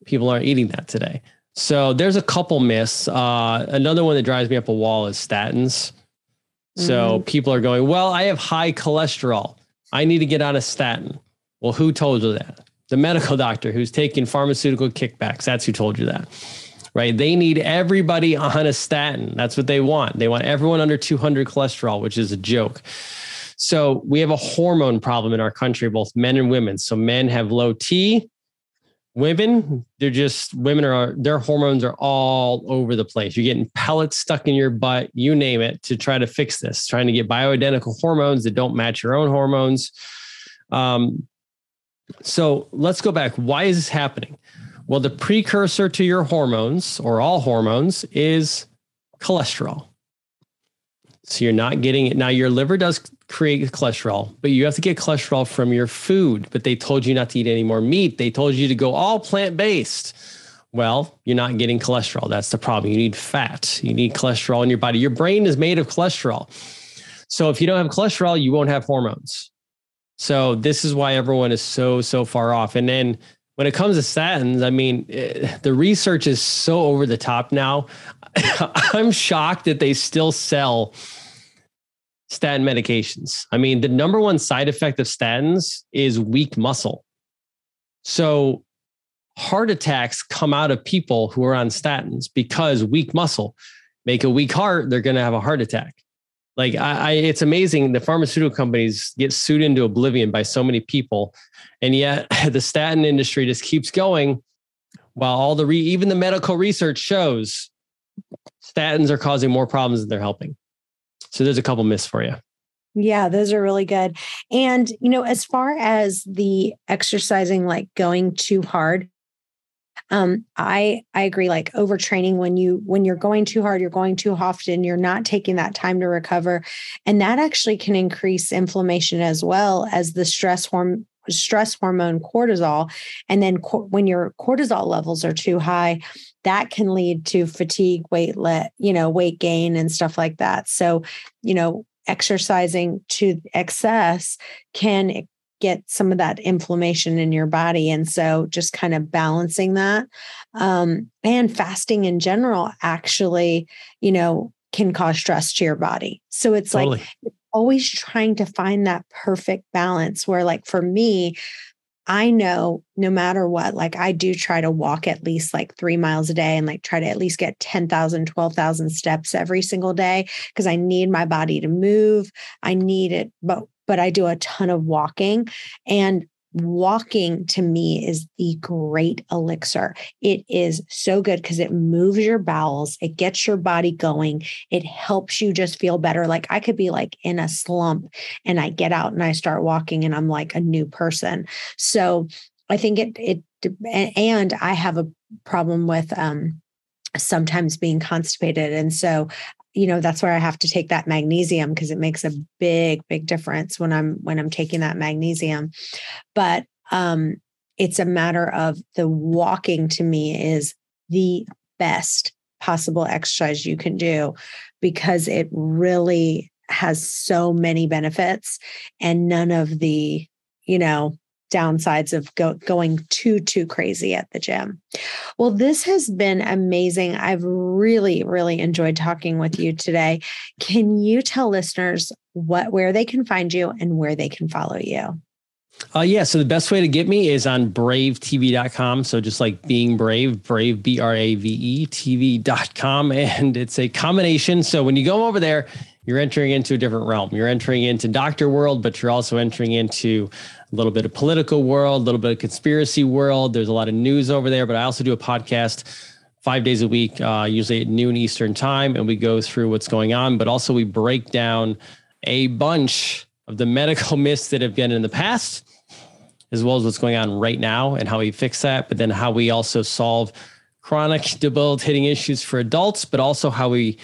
[SPEAKER 4] people aren't eating that today. So there's a couple myths. Uh, another one that drives me up a wall is statins. So mm-hmm. people are going, well, I have high cholesterol. I need to get on a statin. Well, who told you that? The medical doctor who's taking pharmaceutical kickbacks. That's who told you that. Right. They need everybody on a statin. That's what they want. They want everyone under 200 cholesterol, which is a joke. So we have a hormone problem in our country, both men and women. So men have low T, women they're just women are their hormones are all over the place you're getting pellets stuck in your butt you name it to try to fix this trying to get bioidentical hormones that don't match your own hormones um, so let's go back why is this happening well the precursor to your hormones or all hormones is cholesterol so you're not getting it now your liver does create cholesterol, but you have to get cholesterol from your food. But they told you not to eat any more meat. They told you to go all plant based. Well, you're not getting cholesterol. That's the problem. You need fat. You need cholesterol in your body. Your brain is made of cholesterol. So if you don't have cholesterol, you won't have hormones. So this is why everyone is so, so far off. And then when it comes to statins, I mean, eh, the research is so over the top now. I'm shocked that they still sell statin medications. I mean, the number one side effect of statins is weak muscle. So, heart attacks come out of people who are on statins because weak muscle make a weak heart, they're going to have a heart attack. Like I, I, it's amazing. The pharmaceutical companies get sued into oblivion by so many people, and yet the statin industry just keeps going. While all the re, even the medical research shows statins are causing more problems than they're helping. So there's a couple myths for you.
[SPEAKER 2] Yeah, those are really good. And, you know, as far as the exercising, like going too hard, um, I I agree. Like overtraining when you when you're going too hard, you're going too often, you're not taking that time to recover, and that actually can increase inflammation as well as the stress hormone stress hormone cortisol and then co- when your cortisol levels are too high that can lead to fatigue weight let you know weight gain and stuff like that so you know exercising to excess can get some of that inflammation in your body and so just kind of balancing that um, and fasting in general actually you know can cause stress to your body so it's totally. like always trying to find that perfect balance where like for me I know no matter what, like I do try to walk at least like three miles a day and like try to at least get 10,000, 12,000 steps every single day because I need my body to move. I need it, but, but I do a ton of walking. And walking to me is the great elixir. It is so good because it moves your bowels, it gets your body going, it helps you just feel better. Like I could be like in a slump and I get out and I start walking and I'm like a new person. So I think it it and I have a problem with um sometimes being constipated and so you know that's where i have to take that magnesium because it makes a big big difference when i'm when i'm taking that magnesium. But um it's a matter of the walking to me is the best possible exercise you can do because it really has so many benefits and none of the you know downsides of go, going too too crazy at the gym. Well, this has been amazing. I've really really enjoyed talking with you today. Can you tell listeners what where they can find you and where they can follow you?
[SPEAKER 4] Uh, yeah. So the best way to get me is on bravetv.com. So just like being brave, brave, B R A V E TV.com. And it's a combination. So when you go over there, you're entering into a different realm. You're entering into doctor world, but you're also entering into a little bit of political world, a little bit of conspiracy world. There's a lot of news over there, but I also do a podcast five days a week, uh, usually at noon Eastern time, and we go through what's going on, but also we break down a bunch of the medical myths that have been in the past, as well as what's going on right now and how we fix that, but then how we also solve chronic debilitating issues for adults, but also how we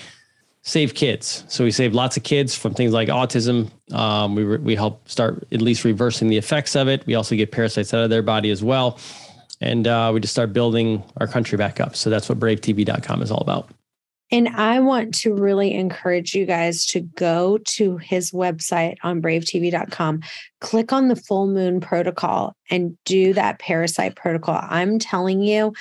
[SPEAKER 4] save kids. So we save lots of kids from things like autism. Um, we, re- we help start at least reversing the effects of it. We also get parasites out of their body as well. And uh, we just start building our country back up. So that's what bravetv.com is all about.
[SPEAKER 2] And I want to really encourage you guys to go to his website on bravetv.com, click on the full moon protocol, and do that parasite protocol. I'm telling you,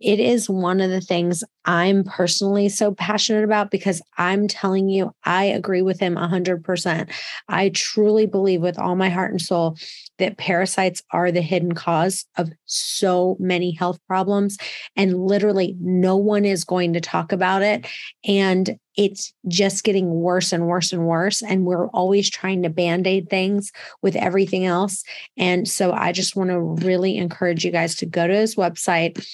[SPEAKER 2] it is one of the things I'm personally so passionate about because I'm telling you, I agree with him 100%. I truly believe with all my heart and soul that parasites are the hidden cause of so many health problems. And literally, no one is going to talk about it. And it's just getting worse and worse and worse. And we're always trying to band aid things with everything else. And so I just want to really encourage you guys to go to his website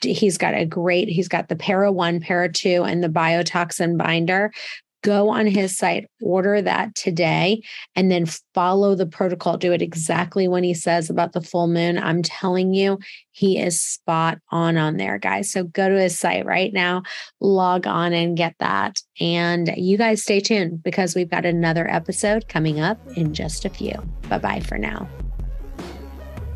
[SPEAKER 2] he's got a great he's got the para 1 para 2 and the biotoxin binder go on his site, order that today, and then follow the protocol. Do it exactly when he says about the full moon. I'm telling you, he is spot on on there, guys. So go to his site right now, log on and get that. And you guys stay tuned because we've got another episode coming up in just a few. Bye bye for now.